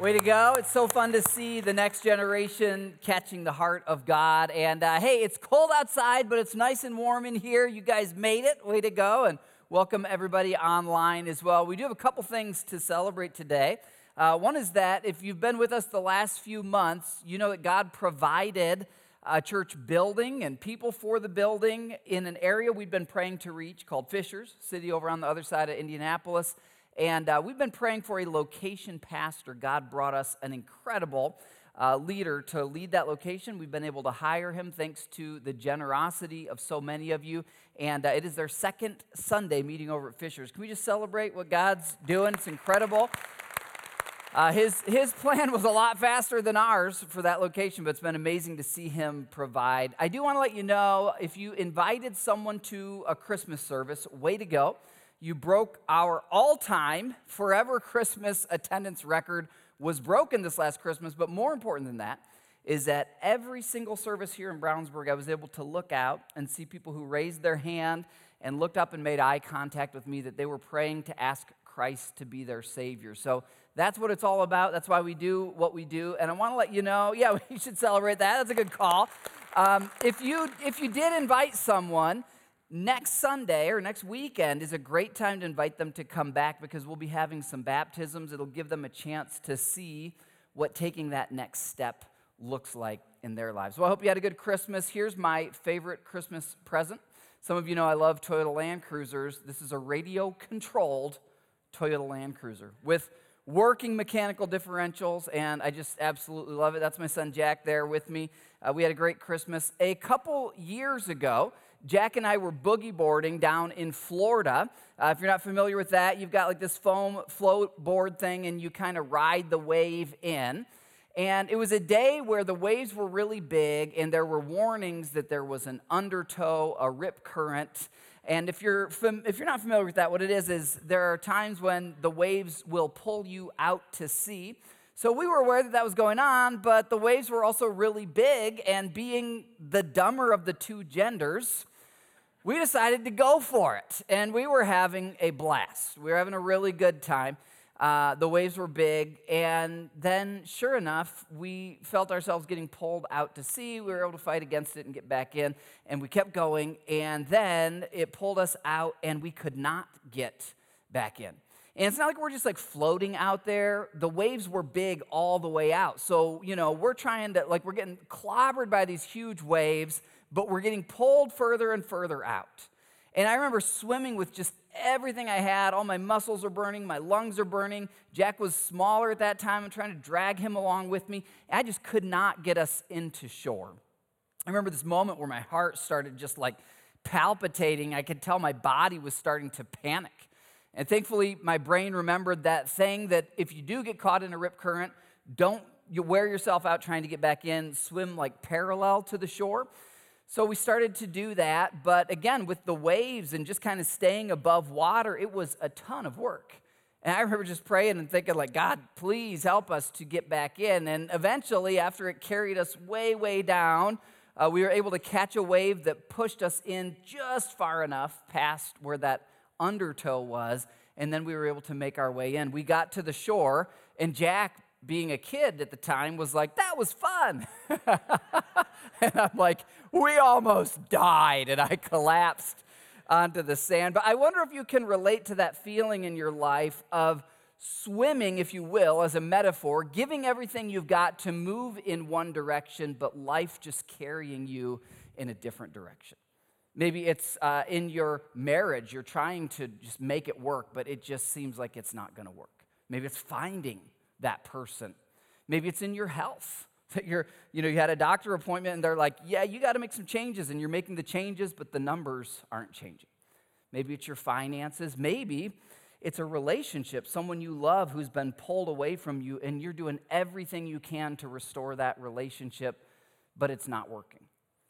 Way to go. It's so fun to see the next generation catching the heart of God. And uh, hey, it's cold outside, but it's nice and warm in here. You guys made it. Way to go. And welcome everybody online as well. We do have a couple things to celebrate today. Uh, one is that if you've been with us the last few months, you know that God provided a church building and people for the building in an area we've been praying to reach called Fishers, city over on the other side of Indianapolis. And uh, we've been praying for a location pastor. God brought us an incredible uh, leader to lead that location. We've been able to hire him thanks to the generosity of so many of you. And uh, it is their second Sunday meeting over at Fishers. Can we just celebrate what God's doing? It's incredible. Uh, his, his plan was a lot faster than ours for that location, but it's been amazing to see him provide. I do want to let you know if you invited someone to a Christmas service, way to go. You broke our all time, forever Christmas attendance record, was broken this last Christmas. But more important than that is that every single service here in Brownsburg, I was able to look out and see people who raised their hand and looked up and made eye contact with me that they were praying to ask Christ to be their Savior. So that's what it's all about. That's why we do what we do. And I want to let you know, yeah, we should celebrate that. That's a good call. Um, if you if you did invite someone, next Sunday or next weekend is a great time to invite them to come back because we'll be having some baptisms. It'll give them a chance to see what taking that next step looks like in their lives. Well, I hope you had a good Christmas. Here's my favorite Christmas present. Some of you know I love Toyota Land Cruisers. This is a radio controlled Toyota Land Cruiser with working mechanical differentials, and I just absolutely love it. That's my son Jack there with me. Uh, we had a great Christmas. A couple years ago, Jack and I were boogie boarding down in Florida. Uh, if you're not familiar with that, you've got like this foam float board thing and you kind of ride the wave in. And it was a day where the waves were really big and there were warnings that there was an undertow, a rip current. And if you're, fam- if you're not familiar with that, what it is is there are times when the waves will pull you out to sea. So we were aware that that was going on, but the waves were also really big, and being the dumber of the two genders, we decided to go for it. And we were having a blast. We were having a really good time. Uh, the waves were big. And then, sure enough, we felt ourselves getting pulled out to sea. We were able to fight against it and get back in. And we kept going. And then it pulled us out, and we could not get back in. And it's not like we're just like floating out there. The waves were big all the way out. So, you know, we're trying to, like, we're getting clobbered by these huge waves but we're getting pulled further and further out. And I remember swimming with just everything I had. All my muscles are burning, my lungs are burning. Jack was smaller at that time. I'm trying to drag him along with me. I just could not get us into shore. I remember this moment where my heart started just like palpitating. I could tell my body was starting to panic. And thankfully, my brain remembered that thing that if you do get caught in a rip current, don't you wear yourself out trying to get back in, swim like parallel to the shore. So we started to do that, but again, with the waves and just kind of staying above water, it was a ton of work. And I remember just praying and thinking, like, God, please help us to get back in. And eventually, after it carried us way, way down, uh, we were able to catch a wave that pushed us in just far enough past where that undertow was. And then we were able to make our way in. We got to the shore, and Jack being a kid at the time, was like, that was fun. and I'm like, we almost died, and I collapsed onto the sand. But I wonder if you can relate to that feeling in your life of swimming, if you will, as a metaphor, giving everything you've got to move in one direction, but life just carrying you in a different direction. Maybe it's uh, in your marriage, you're trying to just make it work, but it just seems like it's not going to work. Maybe it's finding that person. Maybe it's in your health. That you're, you know, you had a doctor appointment and they're like, yeah, you got to make some changes, and you're making the changes, but the numbers aren't changing. Maybe it's your finances. Maybe it's a relationship, someone you love who's been pulled away from you, and you're doing everything you can to restore that relationship, but it's not working.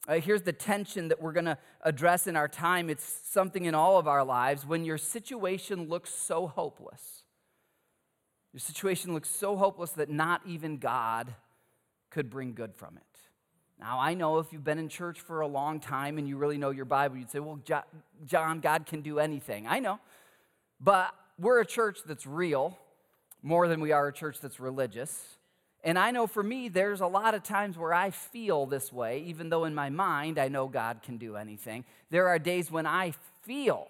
Uh, here's the tension that we're going to address in our time. It's something in all of our lives. When your situation looks so hopeless, your situation looks so hopeless that not even God could bring good from it. Now, I know if you've been in church for a long time and you really know your Bible, you'd say, well, John, God can do anything. I know. But we're a church that's real more than we are a church that's religious. And I know for me, there's a lot of times where I feel this way, even though in my mind I know God can do anything. There are days when I feel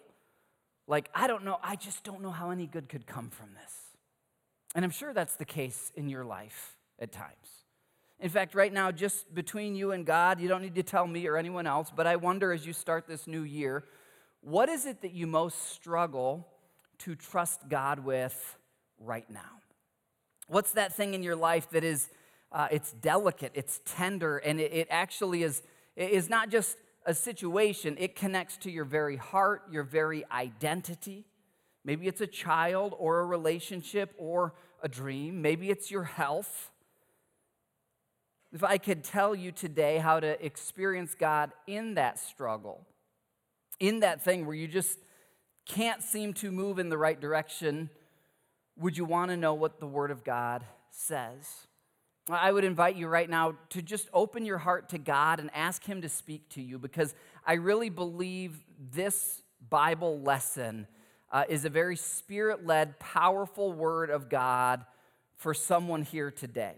like I don't know, I just don't know how any good could come from this. And I'm sure that's the case in your life at times. In fact, right now, just between you and God, you don't need to tell me or anyone else, but I wonder as you start this new year, what is it that you most struggle to trust God with right now? What's that thing in your life that is uh, it's delicate, it's tender, and it, it actually is, it is not just a situation, it connects to your very heart, your very identity. Maybe it's a child or a relationship or a dream. Maybe it's your health. If I could tell you today how to experience God in that struggle, in that thing where you just can't seem to move in the right direction, would you want to know what the Word of God says? I would invite you right now to just open your heart to God and ask Him to speak to you because I really believe this Bible lesson uh, is a very spirit led, powerful Word of God for someone here today.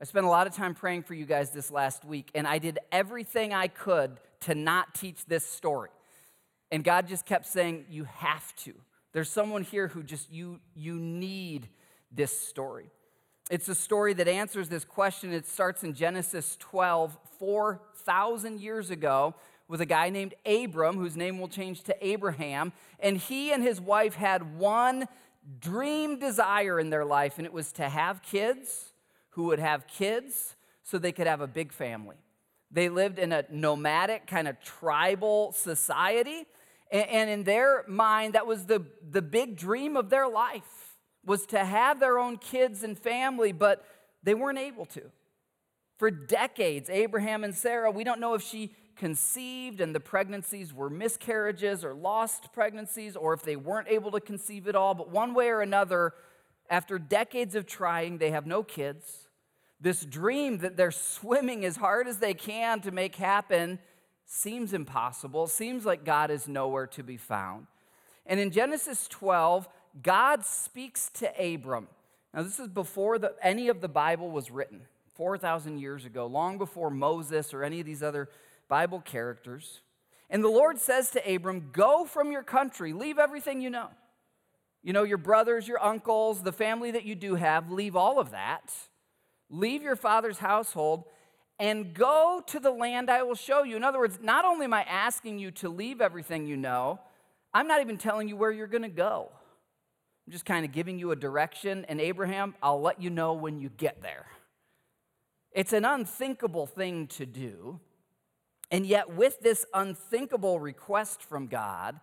I spent a lot of time praying for you guys this last week, and I did everything I could to not teach this story. And God just kept saying, You have to. There's someone here who just, you, you need this story. It's a story that answers this question. It starts in Genesis 12, 4,000 years ago, with a guy named Abram, whose name will change to Abraham. And he and his wife had one dream desire in their life, and it was to have kids who would have kids so they could have a big family. They lived in a nomadic, kind of tribal society. And in their mind, that was the, the big dream of their life, was to have their own kids and family, but they weren't able to. For decades, Abraham and Sarah, we don't know if she conceived and the pregnancies were miscarriages or lost pregnancies, or if they weren't able to conceive at all, but one way or another, after decades of trying, they have no kids. This dream that they're swimming as hard as they can to make happen seems impossible, seems like God is nowhere to be found. And in Genesis 12, God speaks to Abram. Now, this is before the, any of the Bible was written, 4,000 years ago, long before Moses or any of these other Bible characters. And the Lord says to Abram, Go from your country, leave everything you know. You know, your brothers, your uncles, the family that you do have, leave all of that. Leave your father's household and go to the land I will show you. In other words, not only am I asking you to leave everything you know, I'm not even telling you where you're going to go. I'm just kind of giving you a direction. And Abraham, I'll let you know when you get there. It's an unthinkable thing to do. And yet, with this unthinkable request from God,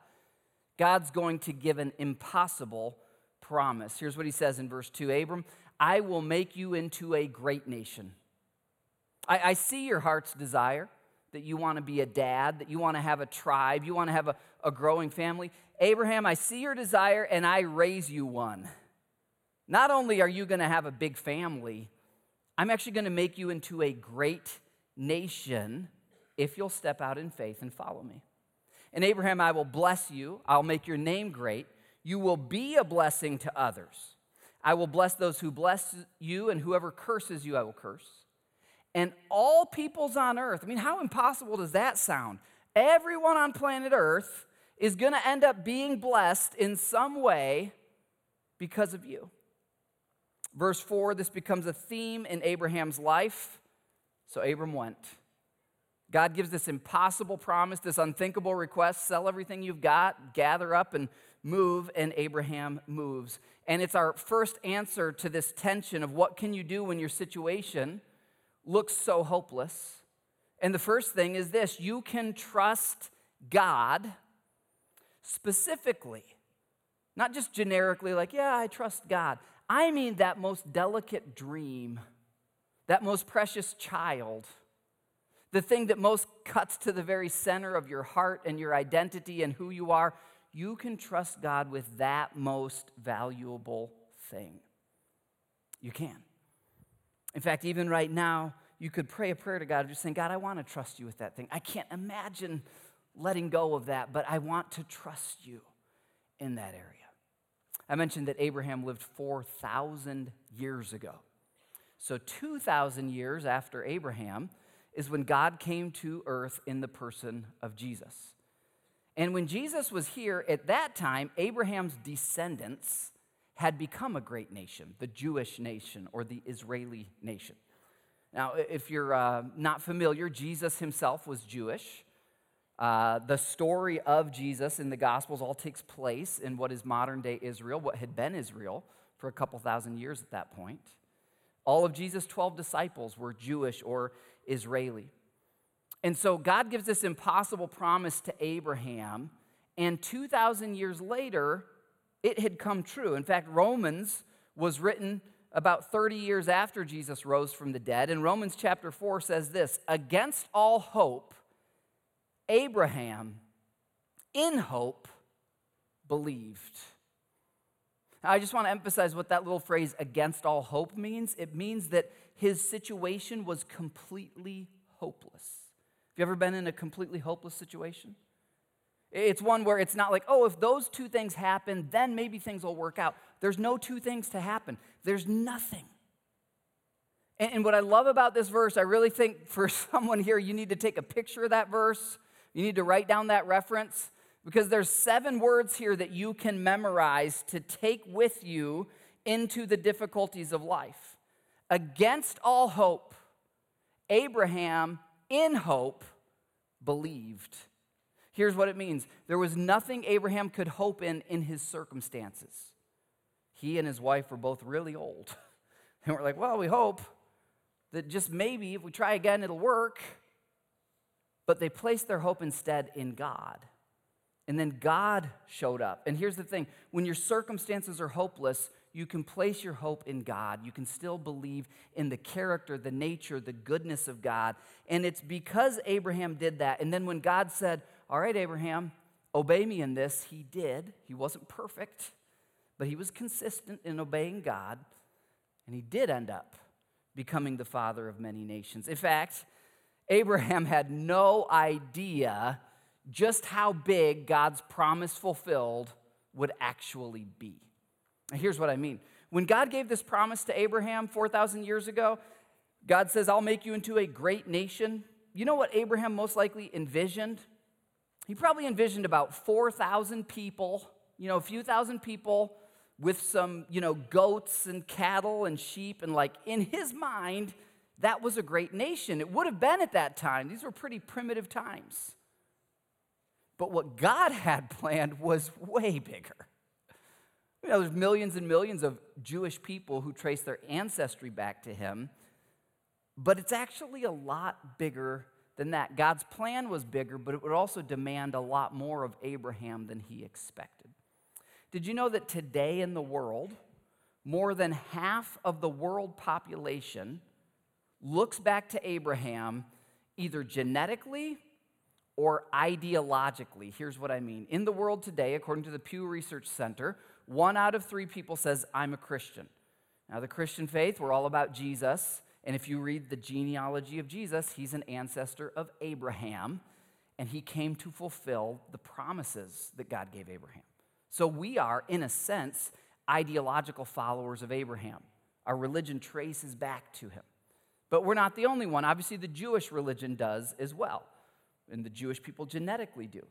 God's going to give an impossible promise. Here's what he says in verse 2 Abram, I will make you into a great nation. I, I see your heart's desire that you want to be a dad, that you want to have a tribe, you want to have a, a growing family. Abraham, I see your desire and I raise you one. Not only are you going to have a big family, I'm actually going to make you into a great nation if you'll step out in faith and follow me. And Abraham, I will bless you. I'll make your name great. You will be a blessing to others. I will bless those who bless you, and whoever curses you, I will curse and all peoples on earth. I mean, how impossible does that sound? Everyone on planet Earth is going to end up being blessed in some way because of you. Verse 4 this becomes a theme in Abraham's life. So Abram went. God gives this impossible promise, this unthinkable request sell everything you've got, gather up and move, and Abraham moves. And it's our first answer to this tension of what can you do when your situation looks so hopeless. And the first thing is this you can trust God Specifically, not just generically, like, yeah, I trust God. I mean that most delicate dream, that most precious child, the thing that most cuts to the very center of your heart and your identity and who you are. You can trust God with that most valuable thing. You can. In fact, even right now, you could pray a prayer to God just saying, God, I want to trust you with that thing. I can't imagine letting go of that, but I want to trust you in that area. I mentioned that Abraham lived 4,000 years ago. So, 2,000 years after Abraham is when God came to earth in the person of Jesus. And when Jesus was here at that time, Abraham's descendants had become a great nation, the Jewish nation or the Israeli nation. Now, if you're uh, not familiar, Jesus himself was Jewish. Uh, the story of Jesus in the Gospels all takes place in what is modern day Israel, what had been Israel for a couple thousand years at that point. All of Jesus' 12 disciples were Jewish or Israeli. And so God gives this impossible promise to Abraham, and 2,000 years later, it had come true. In fact, Romans was written about 30 years after Jesus rose from the dead. And Romans chapter 4 says this Against all hope, Abraham, in hope, believed. Now, I just want to emphasize what that little phrase, against all hope, means. It means that his situation was completely hopeless. Have you ever been in a completely hopeless situation? It's one where it's not like, oh, if those two things happen, then maybe things will work out. There's no two things to happen, there's nothing. And, what I love about this verse, I really think for someone here, you need to take a picture of that verse. You need to write down that reference because there's seven words here that you can memorize to take with you into the difficulties of life. Against all hope, Abraham, in hope, believed. Here's what it means there was nothing Abraham could hope in in his circumstances. He and his wife were both really old. And we're like, well, we hope that just maybe if we try again, it'll work. But they placed their hope instead in God. And then God showed up. And here's the thing when your circumstances are hopeless, you can place your hope in God. You can still believe in the character, the nature, the goodness of God. And it's because Abraham did that. And then when God said, all right, Abraham, obey me in this. He did. He wasn't perfect, but he was consistent in obeying God, and he did end up becoming the father of many nations. In fact, Abraham had no idea just how big God's promise fulfilled would actually be. Here's what I mean. When God gave this promise to Abraham 4,000 years ago, God says, I'll make you into a great nation. You know what Abraham most likely envisioned? He probably envisioned about 4,000 people, you know, a few thousand people with some, you know, goats and cattle and sheep. And like in his mind, that was a great nation. It would have been at that time. These were pretty primitive times. But what God had planned was way bigger. You know, there's millions and millions of Jewish people who trace their ancestry back to him, but it's actually a lot bigger than that. God's plan was bigger, but it would also demand a lot more of Abraham than he expected. Did you know that today in the world, more than half of the world population looks back to Abraham either genetically or ideologically? Here's what I mean. In the world today, according to the Pew Research Center, one out of three people says, I'm a Christian. Now, the Christian faith, we're all about Jesus. And if you read the genealogy of Jesus, he's an ancestor of Abraham, and he came to fulfill the promises that God gave Abraham. So we are, in a sense, ideological followers of Abraham. Our religion traces back to him. But we're not the only one. Obviously, the Jewish religion does as well, and the Jewish people genetically do.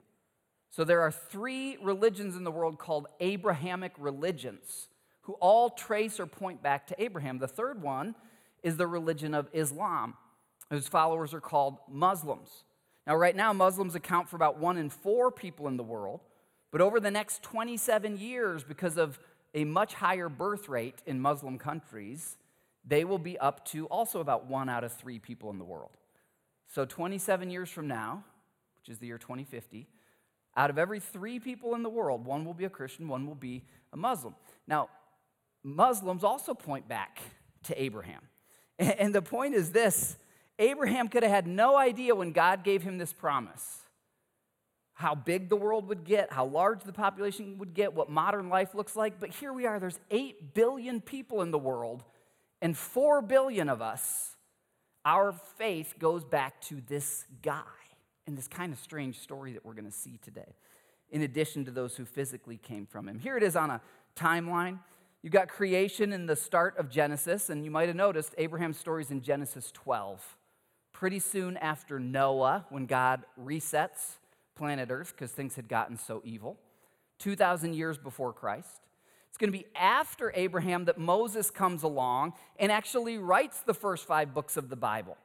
So there are three religions in the world called Abrahamic religions who all trace or point back to Abraham. The third one is the religion of Islam, whose followers are called Muslims. Now, right now, Muslims account for about one in four people in the world, but over the next 27 years, because of a much higher birth rate in Muslim countries, they will be up to also about one out of three people in the world. So, 27 years from now, which is the year 2050, Out of every three people in the world, one will be a Christian, one will be a Muslim. Now, Muslims also point back to Abraham. And the point is this Abraham could have had no idea when God gave him this promise how big the world would get, how large the population would get, what modern life looks like. But here we are, there's 8 billion people in the world, and 4 billion of us, our faith goes back to this guy in this kind of strange story that we're going to see today, in addition to those who physically came from him. Here it is on a timeline. You've got creation in the start of Genesis, and you might have noticed Abraham's stories in Genesis 12. Pretty soon after Noah, when God resets planet Earth because things had gotten so evil, 2,000 years before Christ. It's going to be after Abraham that Moses comes along and actually writes the first five books of the Bible.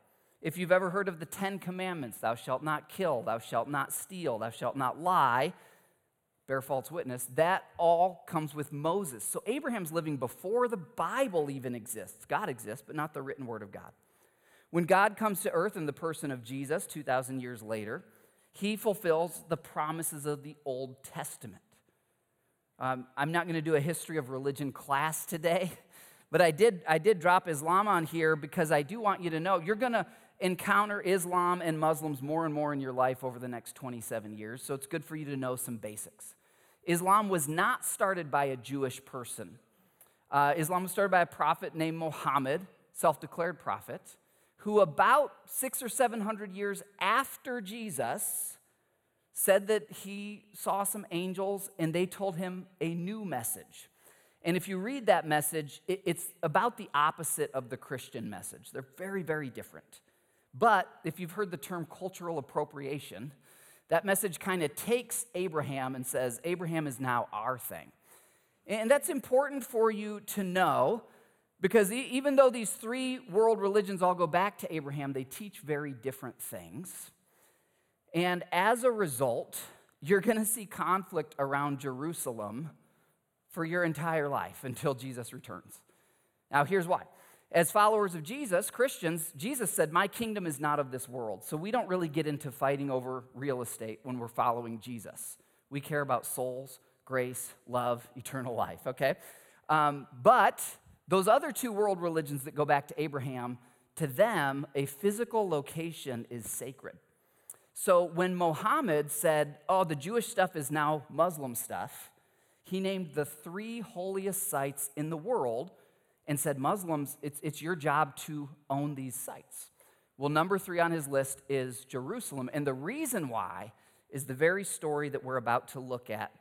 If you've ever heard of the Ten Commandments, thou shalt not kill, thou shalt not steal, thou shalt not lie, bear false witness, that all comes with Moses. So Abraham's living before the Bible even exists. God exists, but not the written word of God. When God comes to earth in the person of Jesus 2,000 years later, he fulfills the promises of the Old Testament. Um, I'm not going to do a history of religion class today, but I did, I did drop Islam on here because I do want you to know you're going to encounter Islam and Muslims more and more in your life over the next 27 years, so it's good for you to know some basics. Islam was not started by a Jewish person. Uh, Islam was started by a prophet named Muhammad, self declared prophet who about six or seven hundred years after Jesus said that he saw some angels and they told him a new message. And if you read that message, it's about the opposite of the Christian message. They're very, very different. But if you've heard the term cultural appropriation, that message kind of takes Abraham and says, Abraham is now our thing. And that's important for you to know because even though these three world religions all go back to Abraham, they teach very different things. And as a result, you're going to see conflict around Jerusalem for your entire life until Jesus returns. Now, here's why. As followers of Jesus, Christians, Jesus said, My kingdom is not of this world. So we don't really get into fighting over real estate when we're following Jesus. We care about souls, grace, love, eternal life, okay? Um, but those other two world religions that go back to Abraham, to them, a physical location is sacred. So when Mohammed said, Oh, the Jewish stuff is now Muslim stuff, he named the three holiest sites in the world and said, Muslims, it's, it's your job to own these sites. Well, number three on his list is Jerusalem. And the reason why is the very story that we're about to look at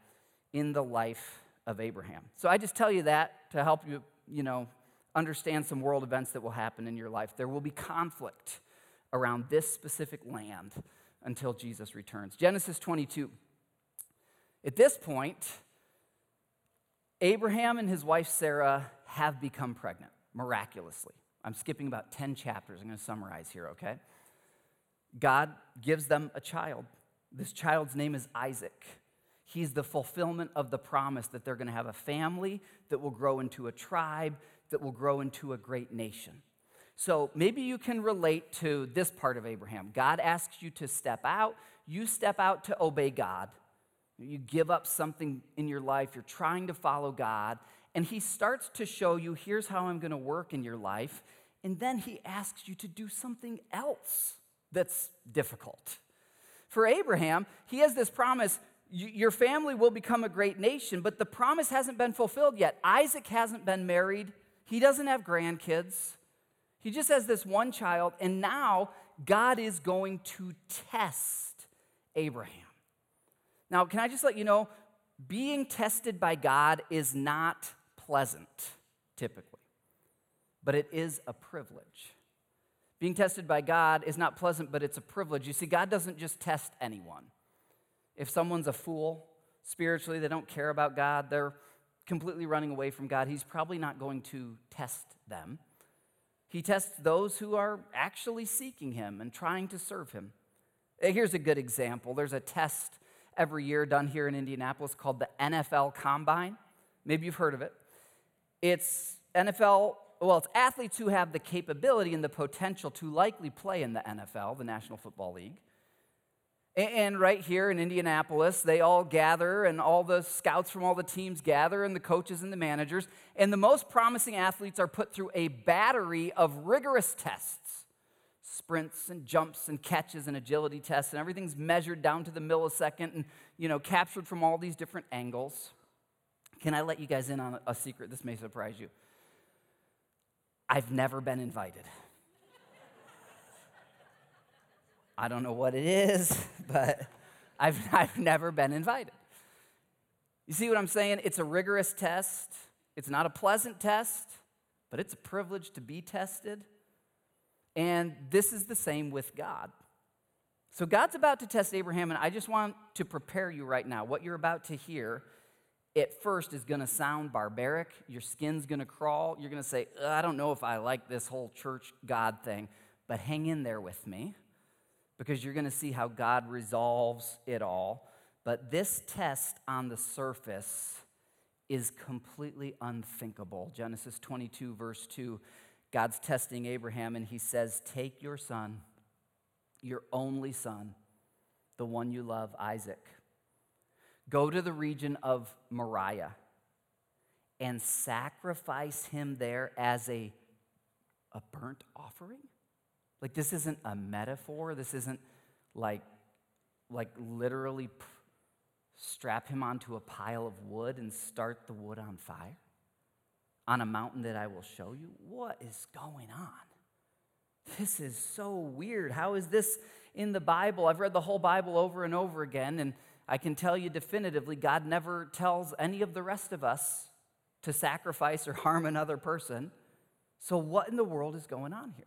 in the life of Abraham. So I just tell you that to help you you know, understand some world events that will happen in your life. There will be conflict around this specific land until Jesus returns. Genesis 22. At this point, Abraham and his wife Sarah have become pregnant miraculously. I'm skipping about 10 chapters. I'm going to summarize here, okay? God gives them a child. This child's name is Isaac. He's the fulfillment of the promise that they're going to have a family that will grow into a tribe, that will grow into a great nation. So maybe you can relate to this part of Abraham. God asks you to step out, you step out to obey God. You give up something in your life, you're trying to follow God, and He starts to show you here's how I'm going to work in your life. And then He asks you to do something else that's difficult. For Abraham, he has this promise your family will become a great nation, but the promise hasn't been fulfilled yet. Isaac hasn't been married, he doesn't have grandkids. He just has this one child, and now God is going to test Abraham. Now, can I just let you know, being tested by God is not pleasant, typically, but it is a privilege. Being tested by God is not pleasant, but it's a privilege. You see, God doesn't just test anyone. If someone's a fool spiritually, they don't care about God, they're completely running away from God, He's probably not going to test them. He tests those who are actually seeking Him and trying to serve Him. Uh, here's a good example there's a test every year done here in Indianapolis called the NFL Combine. Maybe you've heard of it. It's NFL, well, it's athletes who have the capability and the potential to likely play in the NFL, the National Football League. And right here in Indianapolis, they all gather, and all the scouts from all the teams gather, and the coaches and the managers. And the most promising athletes are put through a battery of rigorous tests sprints and jumps and catches and agility tests, and everything's measured down to the millisecond and, you know, captured from all these different angles. Can I let you guys in on a secret? This may surprise you. I've never been invited. I don't know what it is, but I've, I've never been invited. You see what I'm saying? It's a rigorous test. It's not a pleasant test, but it's a privilege to be tested. And this is the same with God. So God's about to test Abraham, and I just want to prepare you right now. What you're about to hear at first is going to sound barbaric. Your skin's going to crawl. You're going to say, I don't know if I like this whole church God thing, but hang in there with me because you're going to see how God resolves it all. But this test on the surface is completely unthinkable. Genesis 22, verse 2, God's testing Abraham, and he says, Take your son, your only son, the one you love, Isaac. Go to the region of Moriah and sacrifice him there as a, a burnt offering? Like, this isn't a metaphor. This isn't like, like literally p- strap him onto a pile of wood and start the wood on fire on a mountain that I will show you. What is going on? This is so weird. How is this in the Bible? I've read the whole Bible over and over again, and I can tell you definitively God never tells any of the rest of us to sacrifice or harm another person. So, what in the world is going on here?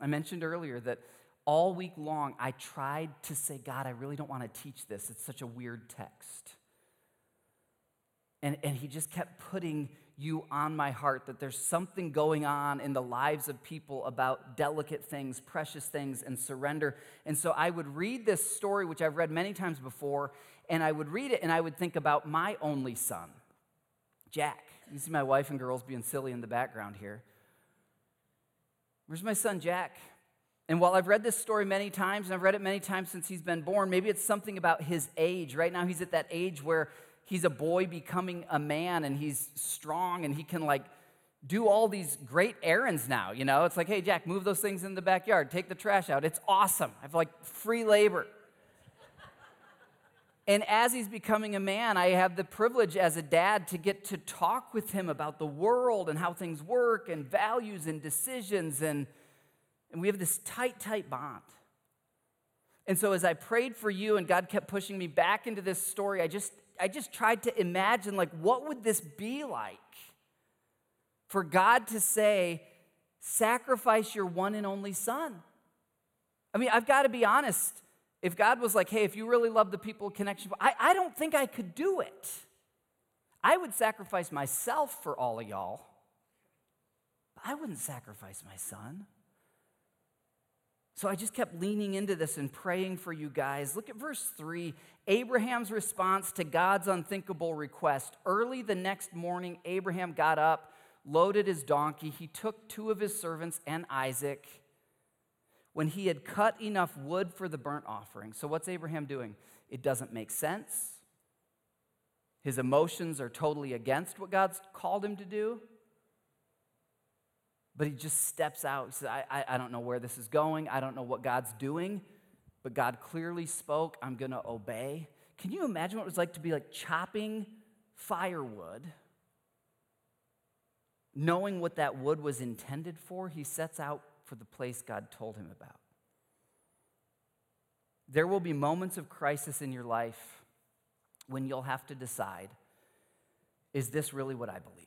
I mentioned earlier that all week long I tried to say, God, I really don't want to teach this. It's such a weird text. And, and he just kept putting you on my heart that there's something going on in the lives of people about delicate things, precious things, and surrender. And so I would read this story, which I've read many times before, and I would read it and I would think about my only son, Jack. You see my wife and girls being silly in the background here. Where's my son Jack? And while I've read this story many times, and I've read it many times since he's been born, maybe it's something about his age. Right now, he's at that age where he's a boy becoming a man and he's strong and he can, like, do all these great errands now. You know, it's like, hey, Jack, move those things in the backyard, take the trash out. It's awesome. I have like free labor. And as he's becoming a man, I have the privilege as a dad to get to talk with him about the world and how things work and values and decisions. And, and we have this tight, tight bond. And so as I prayed for you and God kept pushing me back into this story, I just, I just tried to imagine like what would this be like for God to say, sacrifice your one and only son? I mean, I've got to be honest if God was like, hey, if you really love the people connection, I, I don't think I could do it. I would sacrifice myself for all of y'all, but I wouldn't sacrifice my son. So I just kept leaning into this and praying for you guys. Look at verse 3 Abraham's response to God's unthinkable request. Early the next morning, Abraham got up, loaded his donkey. He took two of his servants and Isaac when he had cut enough wood for the burnt offering. So, what's Abraham doing? It doesn't make sense. His emotions are totally against what God's called him to do. But he just steps out. He says, I, I, I don't know where this is going. I don't know what God's doing. But God clearly spoke. I'm going to obey. Can you imagine what it was like to be like chopping firewood? Knowing what that wood was intended for, he sets out for the place God told him about. There will be moments of crisis in your life when you'll have to decide is this really what I believe?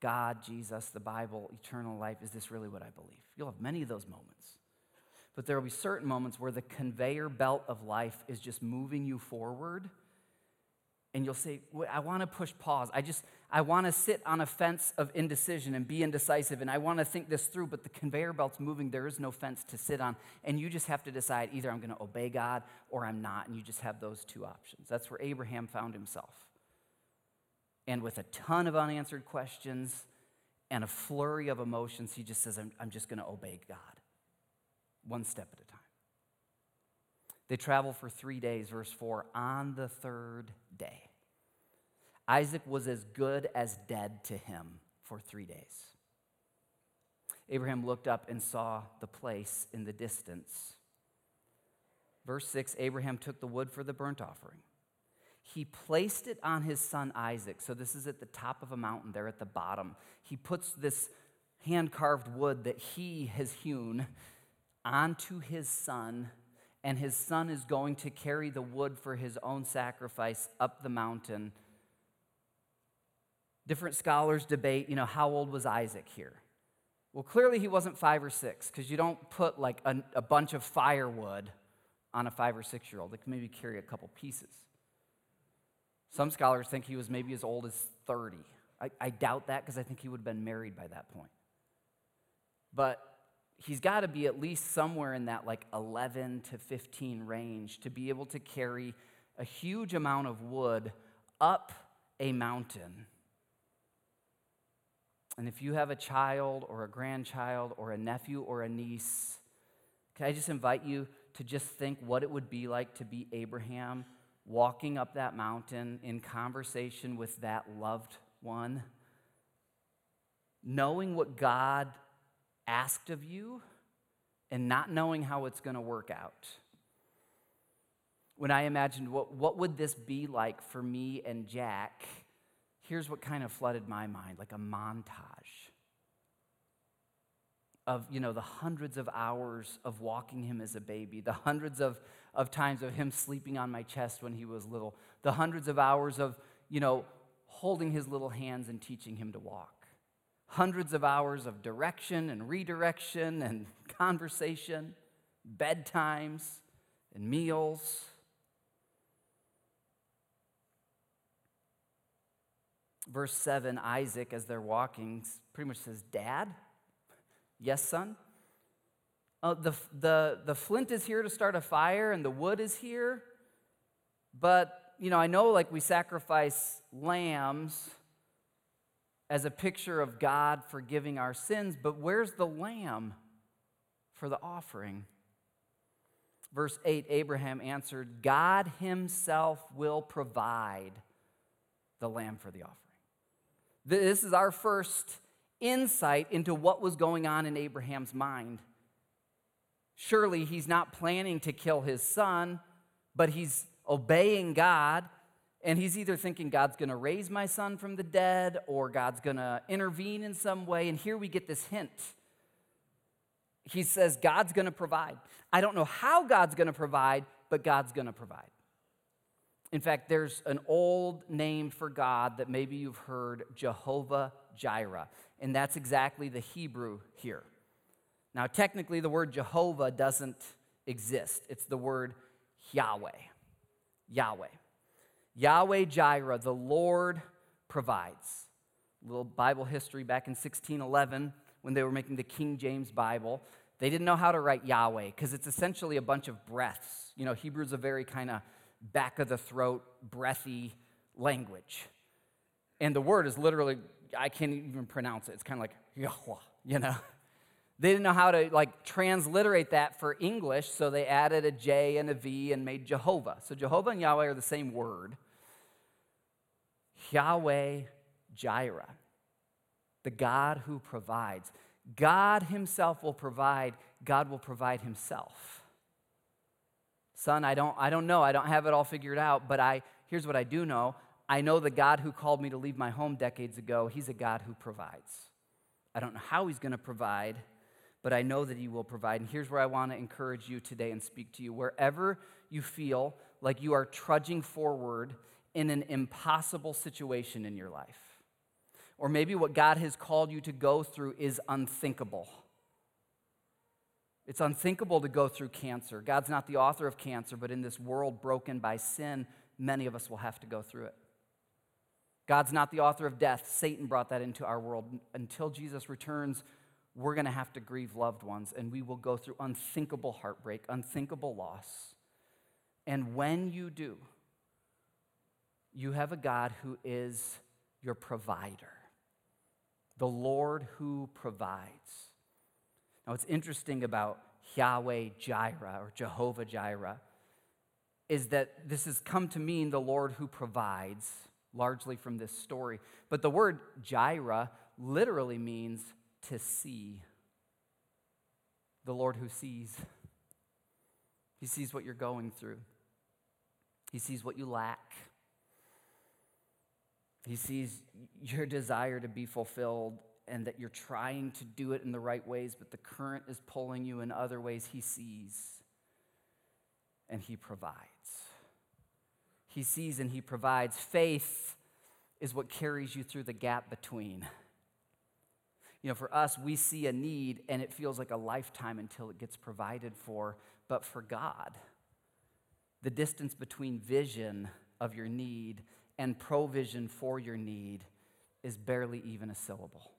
God, Jesus, the Bible, eternal life, is this really what I believe? You'll have many of those moments. But there will be certain moments where the conveyor belt of life is just moving you forward and you'll say, I want to push pause. I just, I want to sit on a fence of indecision and be indecisive, and I want to think this through, but the conveyor belt's moving. There is no fence to sit on. And you just have to decide either I'm going to obey God or I'm not. And you just have those two options. That's where Abraham found himself. And with a ton of unanswered questions and a flurry of emotions, he just says, I'm, I'm just going to obey God, one step at a time. They travel for three days, verse 4. On the third day, Isaac was as good as dead to him for three days. Abraham looked up and saw the place in the distance. Verse 6 Abraham took the wood for the burnt offering. He placed it on his son Isaac. So, this is at the top of a mountain there at the bottom. He puts this hand carved wood that he has hewn onto his son and his son is going to carry the wood for his own sacrifice up the mountain. Different scholars debate, you know, how old was Isaac here? Well, clearly he wasn't five or six, because you don't put like a, a, bunch of firewood on a five or six year old. They can maybe carry a couple pieces. Some scholars think he was maybe as old as 30. I, I doubt that because I think he would have been married by that point. But he's got to be at least somewhere in that like 11 to 15 range to be able to carry a huge amount of wood up a mountain. And if you have a child or a grandchild or a nephew or a niece, can I just invite you to just think what it would be like to be Abraham walking up that mountain in conversation with that loved one, knowing what God asked of you and not knowing how it's going to work out. When I imagined what, what would this be like for me and Jack, here's what kind of flooded my mind like a montage of you know the hundreds of hours of walking him as a baby the hundreds of, of times of him sleeping on my chest when he was little the hundreds of hours of you know holding his little hands and teaching him to walk hundreds of hours of direction and redirection and conversation, bedtimes and meals. Verse 7 Isaac, as they're walking, pretty much says, Dad? Yes, son? Uh, the, the, the flint is here to start a fire and the wood is here. But, you know, I know like we sacrifice lambs as a picture of God forgiving our sins, but where's the lamb for the offering? Verse 8 Abraham answered, God himself will provide the lamb for the offering. This is our first insight into what was going on in Abraham's mind. Surely he's not planning to kill his son, but he's obeying God and he's either thinking God's going to raise my son from the dead or God's going to intervene in some way. And here we get this hint. He says, God's going to provide. I don't know how God's going to provide, but God's going to provide. In fact, there's an old name for God that maybe you've heard Jehovah Jireh. And that's exactly the Hebrew here. Now, technically, the word Jehovah doesn't exist, it's the word Yahweh. Yahweh. Yahweh Jireh, the Lord provides. A little Bible history back in 1611 when they were making the King James Bible. They didn't know how to write Yahweh because it's essentially a bunch of breaths. You know, Hebrew's a very kind of back of the throat, breathy language. And the word is literally, I can't even pronounce it. It's kind of like Yahweh, you know? They didn't know how to like transliterate that for English, so they added a J and a V and made Jehovah. So Jehovah and Yahweh are the same word. Yahweh Jireh, the God who provides. God Himself will provide, God will provide Himself. Son, I don't, I don't know, I don't have it all figured out, but I, here's what I do know. I know the God who called me to leave my home decades ago, He's a God who provides. I don't know how He's going to provide, but I know that He will provide. And here's where I want to encourage you today and speak to you. Wherever you feel like you are trudging forward in an impossible situation in your life. Or maybe what God has called you to go through is unthinkable. It's unthinkable to go through cancer. God's not the author of cancer, but in this world broken by sin, many of us will have to go through it. God's not the author of death. Satan brought that into our world. Until Jesus returns, we're going to have to grieve loved ones, and we will go through unthinkable heartbreak, unthinkable loss. And when you do, you have a God who is your provider, the Lord who provides. Now, what's interesting about Yahweh Jireh or Jehovah Jireh is that this has come to mean the Lord who provides, largely from this story. But the word Jireh literally means to see. The Lord who sees. He sees what you're going through, He sees what you lack. He sees your desire to be fulfilled and that you're trying to do it in the right ways, but the current is pulling you in other ways. He sees and He provides. He sees and He provides. Faith is what carries you through the gap between. You know, for us, we see a need and it feels like a lifetime until it gets provided for. But for God, the distance between vision of your need and provision for your need is barely even a syllable.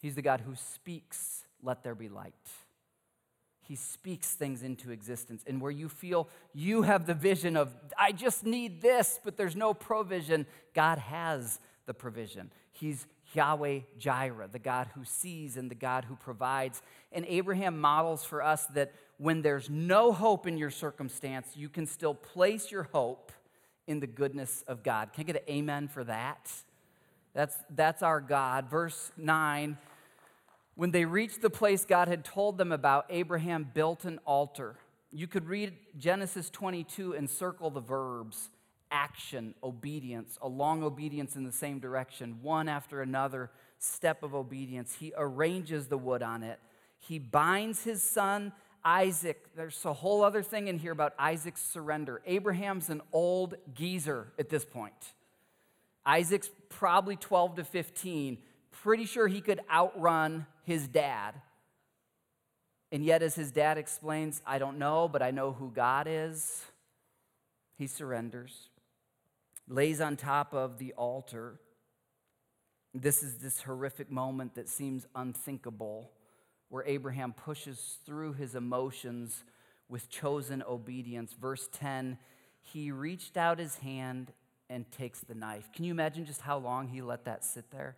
He's the God who speaks, let there be light. He speaks things into existence. And where you feel you have the vision of, I just need this, but there's no provision, God has the provision. He's Yahweh Jireh, the God who sees and the God who provides. And Abraham models for us that when there's no hope in your circumstance, you can still place your hope in the goodness of God. Can I get an amen for that? That's, that's our God. Verse 9 When they reached the place God had told them about, Abraham built an altar. You could read Genesis 22 and circle the verbs action, obedience, a long obedience in the same direction, one after another step of obedience. He arranges the wood on it. He binds his son Isaac, there's a whole other thing in here about Isaac's surrender. Abraham's an old geezer at this point. Isaac's probably 12 to 15, pretty sure he could outrun his dad. And yet, as his dad explains, I don't know, but I know who God is, he surrenders, lays on top of the altar. This is this horrific moment that seems unthinkable where Abraham pushes through his emotions with chosen obedience. Verse 10 he reached out his hand and takes the knife. Can you imagine just how long he let that sit there?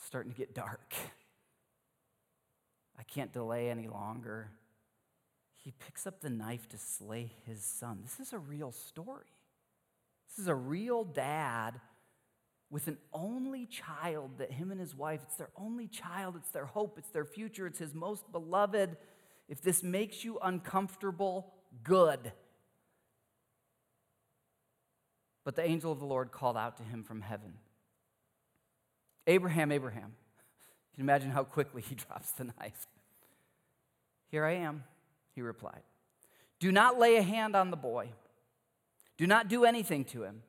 It's starting to get dark. I can't delay any longer. He picks up the knife to slay his son. This is a real story. This is a real dad with an only child that him and his wife, it's their only child, it's their hope, it's their future, it's his most beloved. If this makes you uncomfortable, good. But the angel of the Lord called out to him from heaven Abraham, Abraham. You Can imagine how quickly he drops the knife? Here I am, he replied. Do not lay a hand on the boy, do not do anything to him.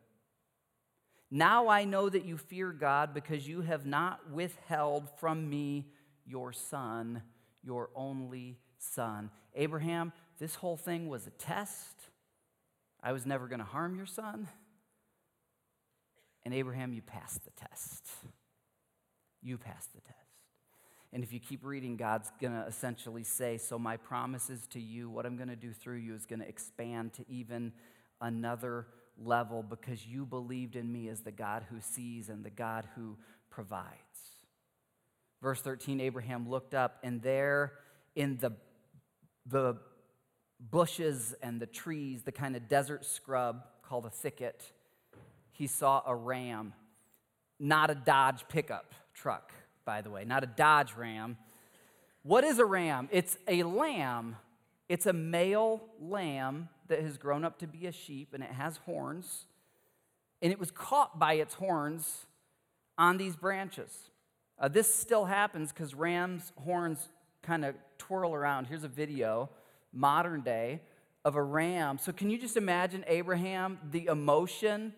Now I know that you fear God because you have not withheld from me your son, your only son. Abraham, this whole thing was a test. I was never going to harm your son. And Abraham, you passed the test. You pass the test. And if you keep reading, God's going to essentially say, So my promises to you, what I'm going to do through you is going to expand to even another level because you believed in me as the God who sees and the God who provides. Verse 13 Abraham looked up, and there in the, the bushes and the trees, the kind of desert scrub called a thicket, he saw a ram, not a Dodge pickup truck, by the way, not a Dodge ram. What is a ram? It's a lamb, it's a male lamb that has grown up to be a sheep and it has horns, and it was caught by its horns on these branches. Uh, this still happens because ram's horns kind of twirl around. Here's a video, modern day, of a ram. So, can you just imagine Abraham, the emotion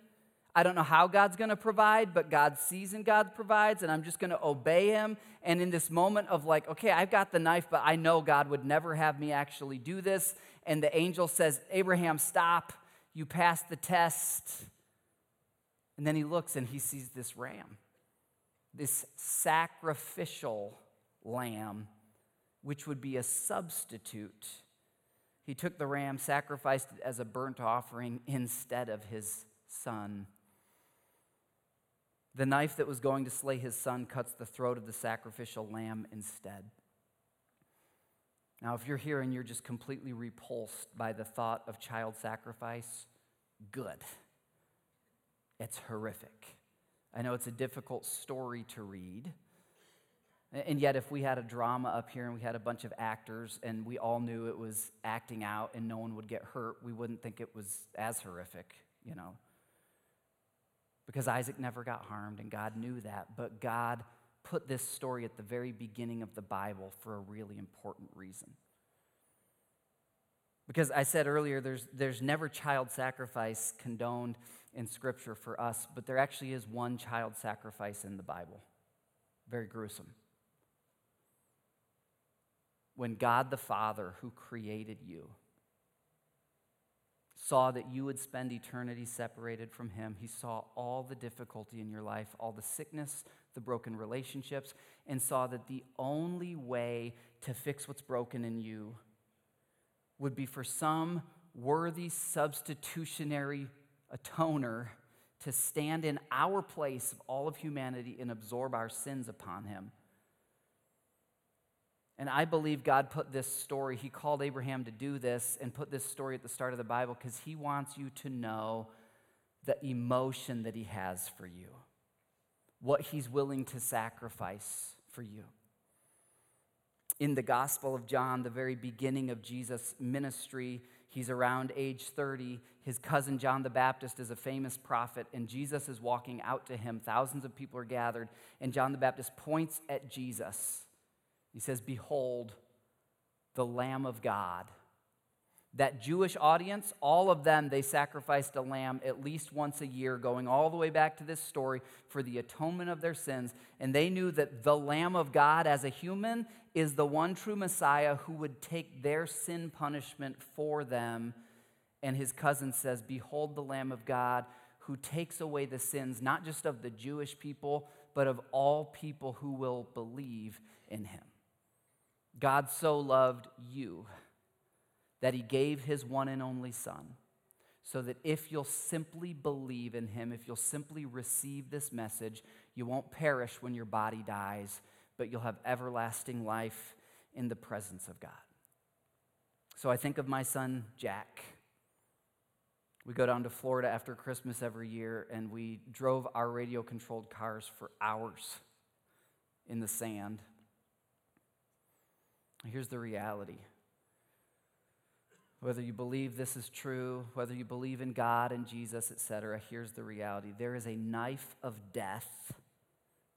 I don't know how God's going to provide, but God sees and God provides, and I'm just going to obey Him. And in this moment of like, okay, I've got the knife, but I know God would never have me actually do this. And the angel says, Abraham, stop. You passed the test. And then he looks and he sees this ram, this sacrificial lamb, which would be a substitute. He took the ram, sacrificed it as a burnt offering instead of his son. The knife that was going to slay his son cuts the throat of the sacrificial lamb instead. Now, if you're here and you're just completely repulsed by the thought of child sacrifice, good. It's horrific. I know it's a difficult story to read. And yet, if we had a drama up here and we had a bunch of actors and we all knew it was acting out and no one would get hurt, we wouldn't think it was as horrific, you know. Because Isaac never got harmed and God knew that. But God put this story at the very beginning of the Bible for a really important reason. Because I said earlier, there's, there's never child sacrifice condoned in Scripture for us, but there actually is one child sacrifice in the Bible. Very gruesome. When God the Father, who created you, saw that you would spend eternity separated from Him, He saw all the difficulty in your life, all the sickness, the broken relationships, and saw that the only way to fix what's broken in you would be for some worthy substitutionary atoner to stand in our place of all of humanity and absorb our sins upon him. And I believe God put this story, He called Abraham to do this and put this story at the start of the Bible because He wants you to know the emotion that He has for you, what He's willing to sacrifice for you. In the Gospel of John, the very beginning of Jesus' ministry, he's around age 30. His cousin John the Baptist is a famous prophet, and Jesus is walking out to him. Thousands of people are gathered, and John the Baptist points at Jesus he says, Behold, the Lamb of God. That Jewish audience, all of them, they sacrificed a lamb at least once a year, going all the way back to this story for the atonement of their sins. And they knew that the Lamb of God, as a human, is the one true Messiah who would take their sin punishment for them. And his cousin says, Behold, the Lamb of God who takes away the sins, not just of the Jewish people, but of all people who will believe in him. God so loved you that he gave his one and only Son, so that if you'll simply believe in him, if you'll simply receive this message, you won't perish when your body dies, but you'll have everlasting life in the presence of God. So I think of my son, Jack. We go down to Florida after Christmas every year, and we drove our radio controlled cars for hours in the sand Here's the reality. Whether you believe this is true, whether you believe in God and Jesus, etc., here's the reality. There is a knife of death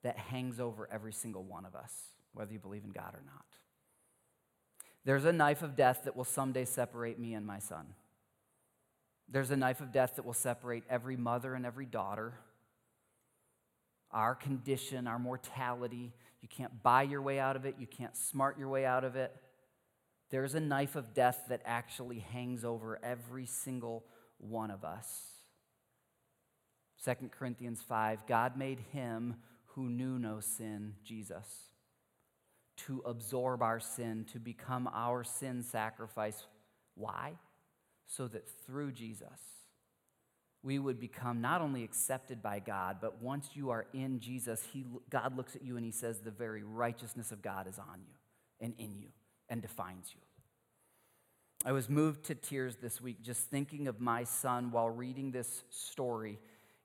that hangs over every single one of us, whether you believe in God or not. There's a knife of death that will someday separate me and my son. There's a knife of death that will separate every mother and every daughter. Our condition, our mortality, you can't buy your way out of it. You can't smart your way out of it. There's a knife of death that actually hangs over every single one of us. 2 Corinthians 5 God made him who knew no sin, Jesus, to absorb our sin, to become our sin sacrifice. Why? So that through Jesus, we would become not only accepted by God, but once you are in Jesus, he, God looks at you and he says, The very righteousness of God is on you and in you and defines you. I was moved to tears this week just thinking of my son while reading this story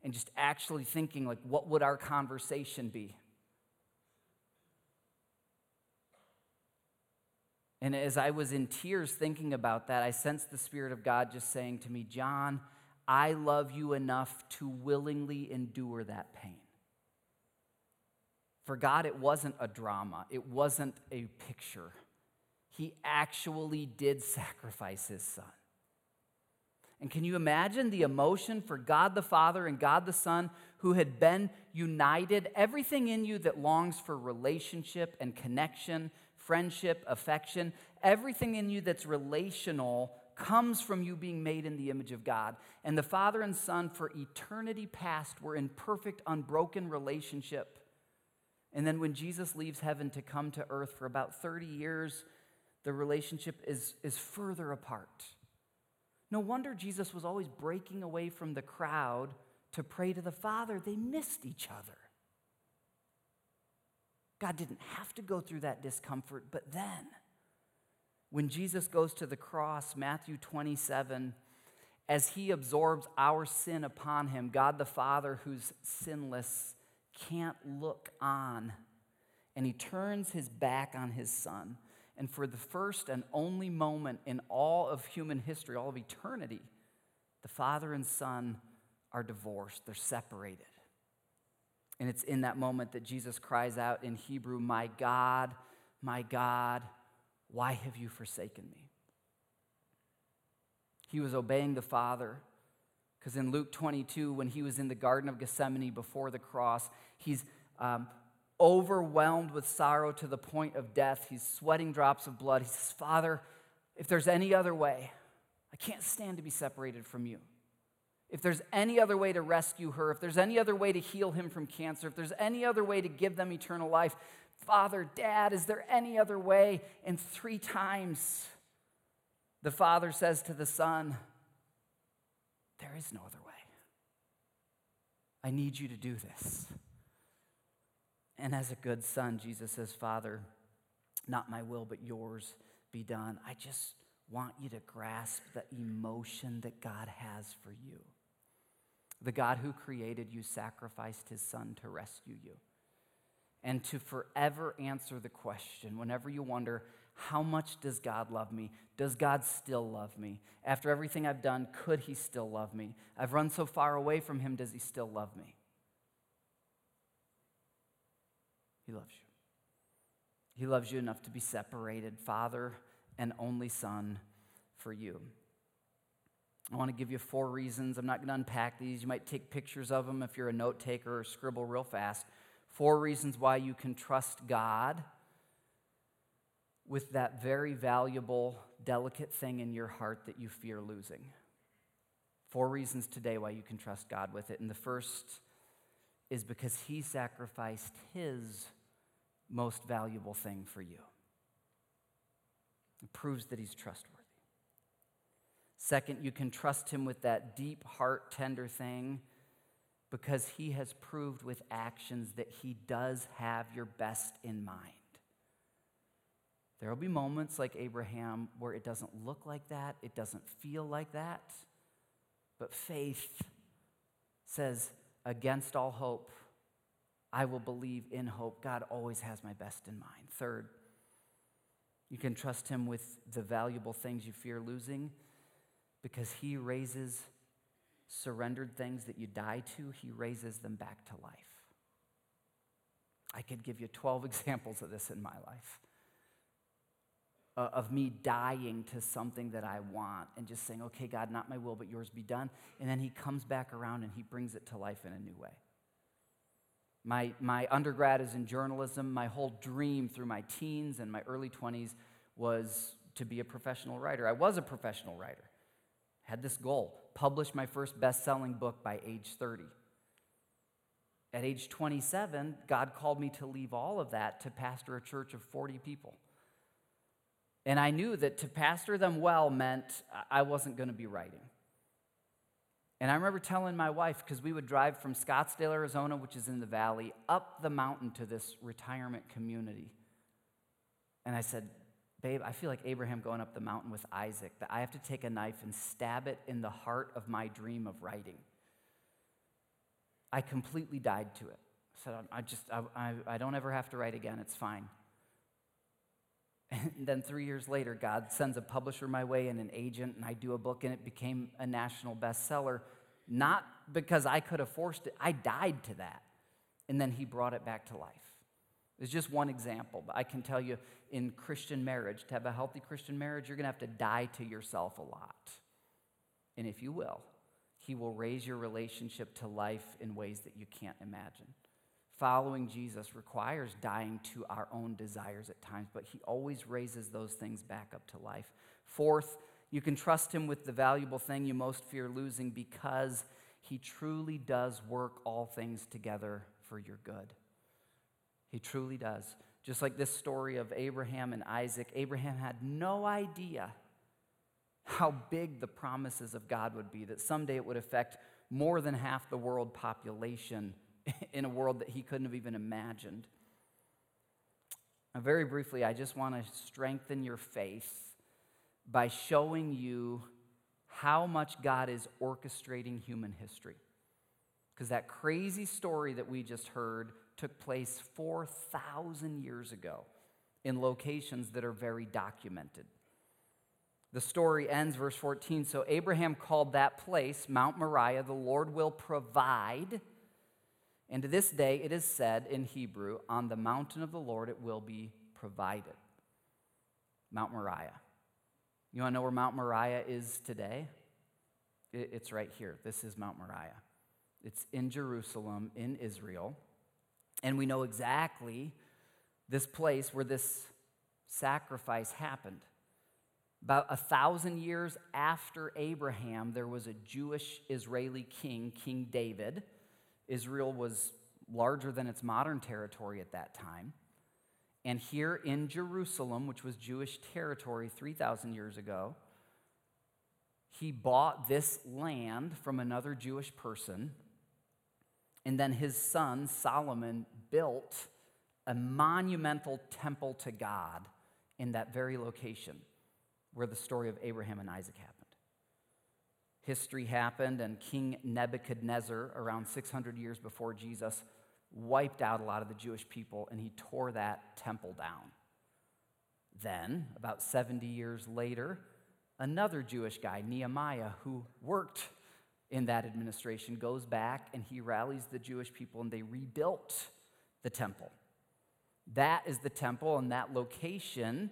and just actually thinking, like, what would our conversation be? And as I was in tears thinking about that, I sensed the Spirit of God just saying to me, John, I love you enough to willingly endure that pain. For God, it wasn't a drama, it wasn't a picture. He actually did sacrifice his son. And can you imagine the emotion for God the Father and God the Son who had been united? Everything in you that longs for relationship and connection, friendship, affection, everything in you that's relational comes from you being made in the image of God. And the Father and Son, for eternity past, were in perfect, unbroken relationship. And then when Jesus leaves heaven to come to earth for about 30 years, the relationship is, is further apart. No wonder Jesus was always breaking away from the crowd to pray to the Father. They missed each other. God didn't have to go through that discomfort, but then When Jesus goes to the cross, Matthew 27, as he absorbs our sin upon him, God the Father, who's sinless, can't look on. And he turns his back on his son. And for the first and only moment in all of human history, all of eternity, the father and son are divorced, they're separated. And it's in that moment that Jesus cries out in Hebrew, My God, my God, why have you forsaken me? He was obeying the Father because in Luke 22, when he was in the Garden of Gethsemane before the cross, he's um, overwhelmed with sorrow to the point of death. He's sweating drops of blood. He says, Father, if there's any other way, I can't stand to be separated from you. If there's any other way to rescue her, if there's any other way to heal him from cancer, if there's any other way to give them eternal life, Father, Dad, is there any other way? And three times the Father says to the Son, There is no other way. I need you to do this. And as a good son, Jesus says, Father, not my will, but yours be done. I just want you to grasp the emotion that God has for you. The God who created you sacrificed his son to rescue you. And to forever answer the question, whenever you wonder, how much does God love me? Does God still love me? After everything I've done, could he still love me? I've run so far away from him, does he still love me? He loves you. He loves you enough to be separated, Father and only Son, for you. I want to give you four reasons. I'm not going to unpack these. You might take pictures of them if you're a note taker or scribble real fast. Four reasons why you can trust God with that very valuable, delicate thing in your heart that you fear losing. Four reasons today why you can trust God with it. And the first is because He sacrificed His most valuable thing for you. It proves that He's trustworthy. Second, you can trust him with that deep heart tender thing because he has proved with actions that he does have your best in mind. There will be moments like Abraham where it doesn't look like that, it doesn't feel like that, but faith says, against all hope, I will believe in hope. God always has my best in mind. Third, you can trust him with the valuable things you fear losing because he raises surrendered things that you die to, he raises them back to life. I could give you 12 examples of this in my life. Uh, of me dying to something that I want and just saying, okay, God, not my will, but yours be done. And then he comes back around and he brings it to life in a new way. My, my undergrad is in journalism. My whole dream through my teens and my early 20s was to be a professional writer. I was a professional writer had this goal publish my first best selling book by age 30. At age 27, God called me to leave all of that to pastor a church of 40 people. And I knew that to pastor them well meant I wasn't going to be writing. And I remember telling my wife, because we would drive from Scottsdale, Arizona, which is in the valley, up the mountain to this retirement community. And I said, Babe, I feel like Abraham going up the mountain with Isaac, that I have to take a knife and stab it in the heart of my dream of writing. I completely died to it. I said, I just, I, I, I don't ever have to write again. It's fine. And then three years later, God sends a publisher my way and an agent, and I do a book, and it became a national bestseller. Not because I could have forced it, I died to that. And then He brought it back to life. It's just one example, but I can tell you in Christian marriage, to have a healthy Christian marriage, you're going to have to die to yourself a lot. And if you will, He will raise your relationship to life in ways that you can't imagine. Following Jesus requires dying to our own desires at times, but He always raises those things back up to life. Fourth, you can trust Him with the valuable thing you most fear losing because He truly does work all things together for your good. He truly does. Just like this story of Abraham and Isaac, Abraham had no idea how big the promises of God would be, that someday it would affect more than half the world population in a world that he couldn't have even imagined. Now, very briefly, I just want to strengthen your faith by showing you how much God is orchestrating human history. Because that crazy story that we just heard took place 4,000 years ago in locations that are very documented. The story ends, verse 14. So Abraham called that place Mount Moriah, the Lord will provide. And to this day it is said in Hebrew, on the mountain of the Lord it will be provided. Mount Moriah. You want to know where Mount Moriah is today? It's right here. This is Mount Moriah. It's in Jerusalem, in Israel. And we know exactly this place where this sacrifice happened. About a thousand years after Abraham, there was a Jewish Israeli king, King David. Israel was larger than its modern territory at that time. And here in Jerusalem, which was Jewish territory 3,000 years ago, he bought this land from another Jewish person. And then his son, Solomon, built a monumental temple to God in that very location where the story of Abraham and Isaac happened. History happened, and King Nebuchadnezzar, around 600 years before Jesus, wiped out a lot of the Jewish people and he tore that temple down. Then, about 70 years later, another Jewish guy, Nehemiah, who worked in that administration, goes back and he rallies the Jewish people and they rebuilt the temple. That is the temple and that location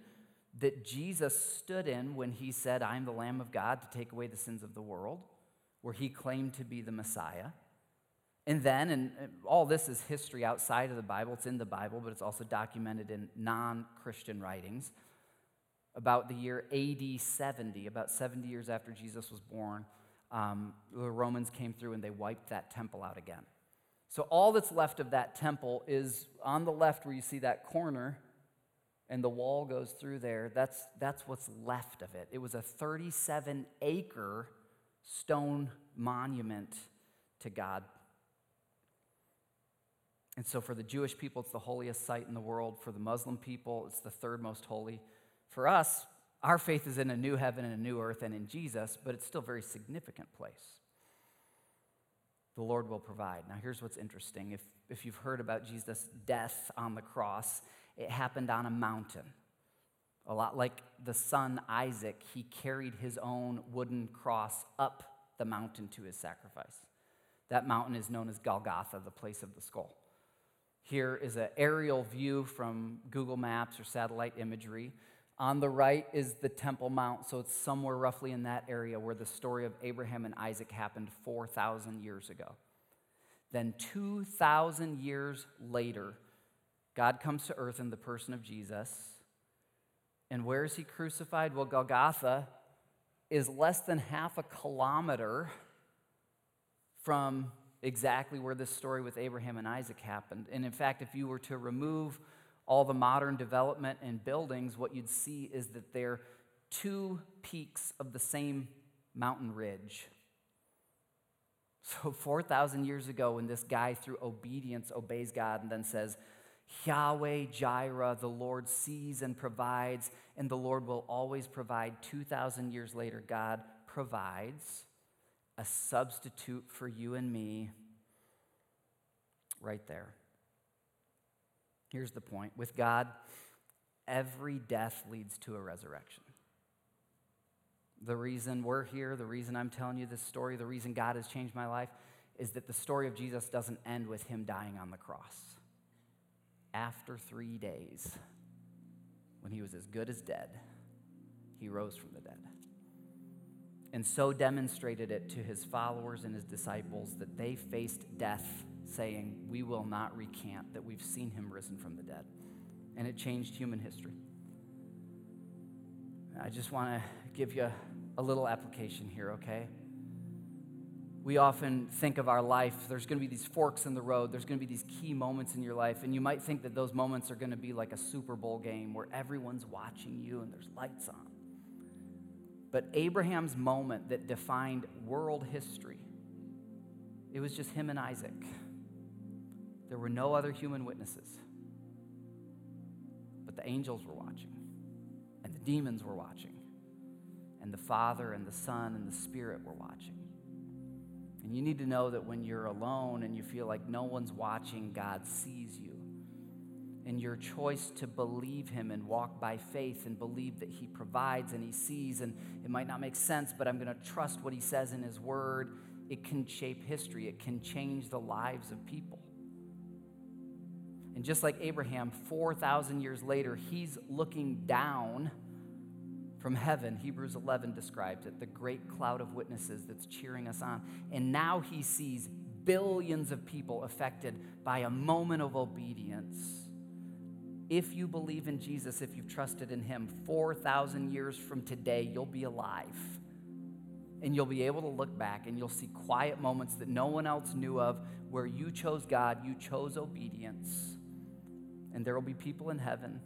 that Jesus stood in when he said, I'm the Lamb of God to take away the sins of the world, where he claimed to be the Messiah. And then, and all this is history outside of the Bible, it's in the Bible, but it's also documented in non Christian writings. About the year AD 70, about 70 years after Jesus was born, um, the Romans came through and they wiped that temple out again. So, all that's left of that temple is on the left where you see that corner and the wall goes through there. That's, that's what's left of it. It was a 37 acre stone monument to God. And so, for the Jewish people, it's the holiest site in the world. For the Muslim people, it's the third most holy. For us, our faith is in a new heaven and a new earth and in Jesus, but it's still a very significant place. The Lord will provide. Now, here's what's interesting. If, if you've heard about Jesus' death on the cross, it happened on a mountain. A lot like the son Isaac, he carried his own wooden cross up the mountain to his sacrifice. That mountain is known as Golgotha, the place of the skull. Here is an aerial view from Google Maps or satellite imagery. On the right is the Temple Mount, so it's somewhere roughly in that area where the story of Abraham and Isaac happened 4,000 years ago. Then, 2,000 years later, God comes to earth in the person of Jesus. And where is he crucified? Well, Golgotha is less than half a kilometer from exactly where this story with Abraham and Isaac happened. And in fact, if you were to remove all the modern development and buildings, what you'd see is that they're two peaks of the same mountain ridge. So, 4,000 years ago, when this guy, through obedience, obeys God and then says, Yahweh Jireh, the Lord sees and provides, and the Lord will always provide. 2,000 years later, God provides a substitute for you and me right there. Here's the point with God, every death leads to a resurrection. The reason we're here, the reason I'm telling you this story, the reason God has changed my life is that the story of Jesus doesn't end with him dying on the cross after three days, when he was as good as dead, he rose from the dead. And so demonstrated it to his followers and his disciples that they faced death, saying, We will not recant that we've seen him risen from the dead. And it changed human history. I just want to give you a little application here, okay? we often think of our life, there's going to be these forks in the road, there's going to be these key moments in your life, and you might think that those moments are going to be like a Super Bowl game where everyone's watching you and there's lights on. But Abraham's moment that defined world history, it was just him and Isaac. There were no other human witnesses. But the angels were watching, and the demons were watching. and the Father and the Son and the Spirit were watching. And you need to know that when you're alone and you feel like no one's watching, God sees you. And your choice to believe Him and walk by faith and believe that He provides and He sees, and it might not make sense, but I'm going to trust what He says in His Word. It can shape history, it can change the lives of people. And just like Abraham, 4,000 years later, he's looking down from heaven. Hebrews 11 describes it the great cloud of witnesses that's cheering us on. And now he sees billions of people affected by a moment of obedience. If you believe in Jesus, if you've trusted in him, 4,000 years from today, you'll be alive. And you'll be able to look back and you'll see quiet moments that no one else knew of where you chose God, you chose obedience. And there will be people in heaven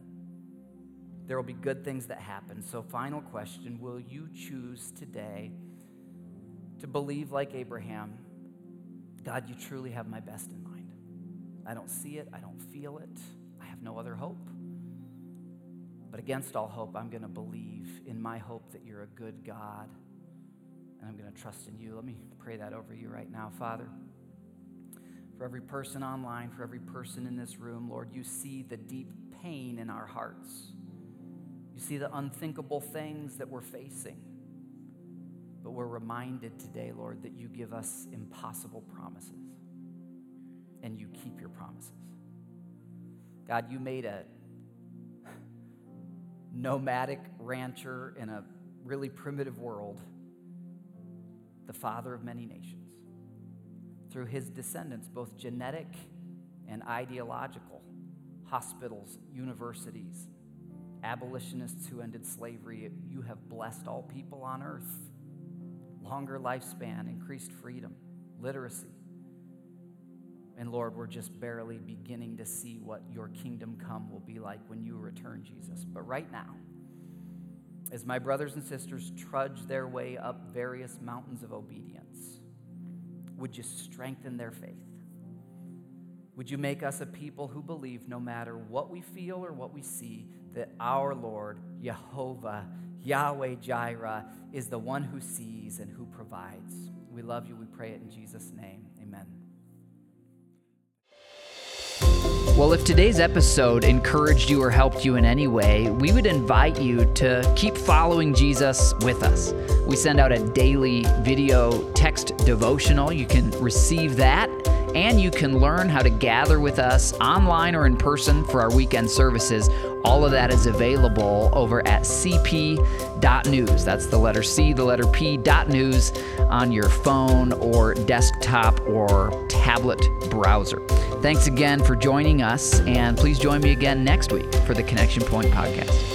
there will be good things that happen. So, final question Will you choose today to believe like Abraham? God, you truly have my best in mind. I don't see it, I don't feel it, I have no other hope. But against all hope, I'm going to believe in my hope that you're a good God, and I'm going to trust in you. Let me pray that over you right now, Father. For every person online, for every person in this room, Lord, you see the deep pain in our hearts. You see the unthinkable things that we're facing. But we're reminded today, Lord, that you give us impossible promises and you keep your promises. God, you made a nomadic rancher in a really primitive world the father of many nations. Through his descendants, both genetic and ideological, hospitals, universities, abolitionists who ended slavery, you have blessed all people on earth. Longer lifespan, increased freedom, literacy. And Lord, we're just barely beginning to see what your kingdom come will be like when you return, Jesus. But right now, as my brothers and sisters trudge their way up various mountains of obedience, would you strengthen their faith? Would you make us a people who believe no matter what we feel or what we see, that our Lord, Jehovah, Yahweh Jireh, is the one who sees and who provides? We love you. We pray it in Jesus' name. Amen. Well, if today's episode encouraged you or helped you in any way, we would invite you to keep following Jesus with us. We send out a daily video text devotional. You can receive that and you can learn how to gather with us online or in person for our weekend services. All of that is available over at cp.news. That's the letter C, the letter P, dot news on your phone or desktop or tablet browser. Thanks again for joining us, and please join me again next week for the Connection Pointe podcast.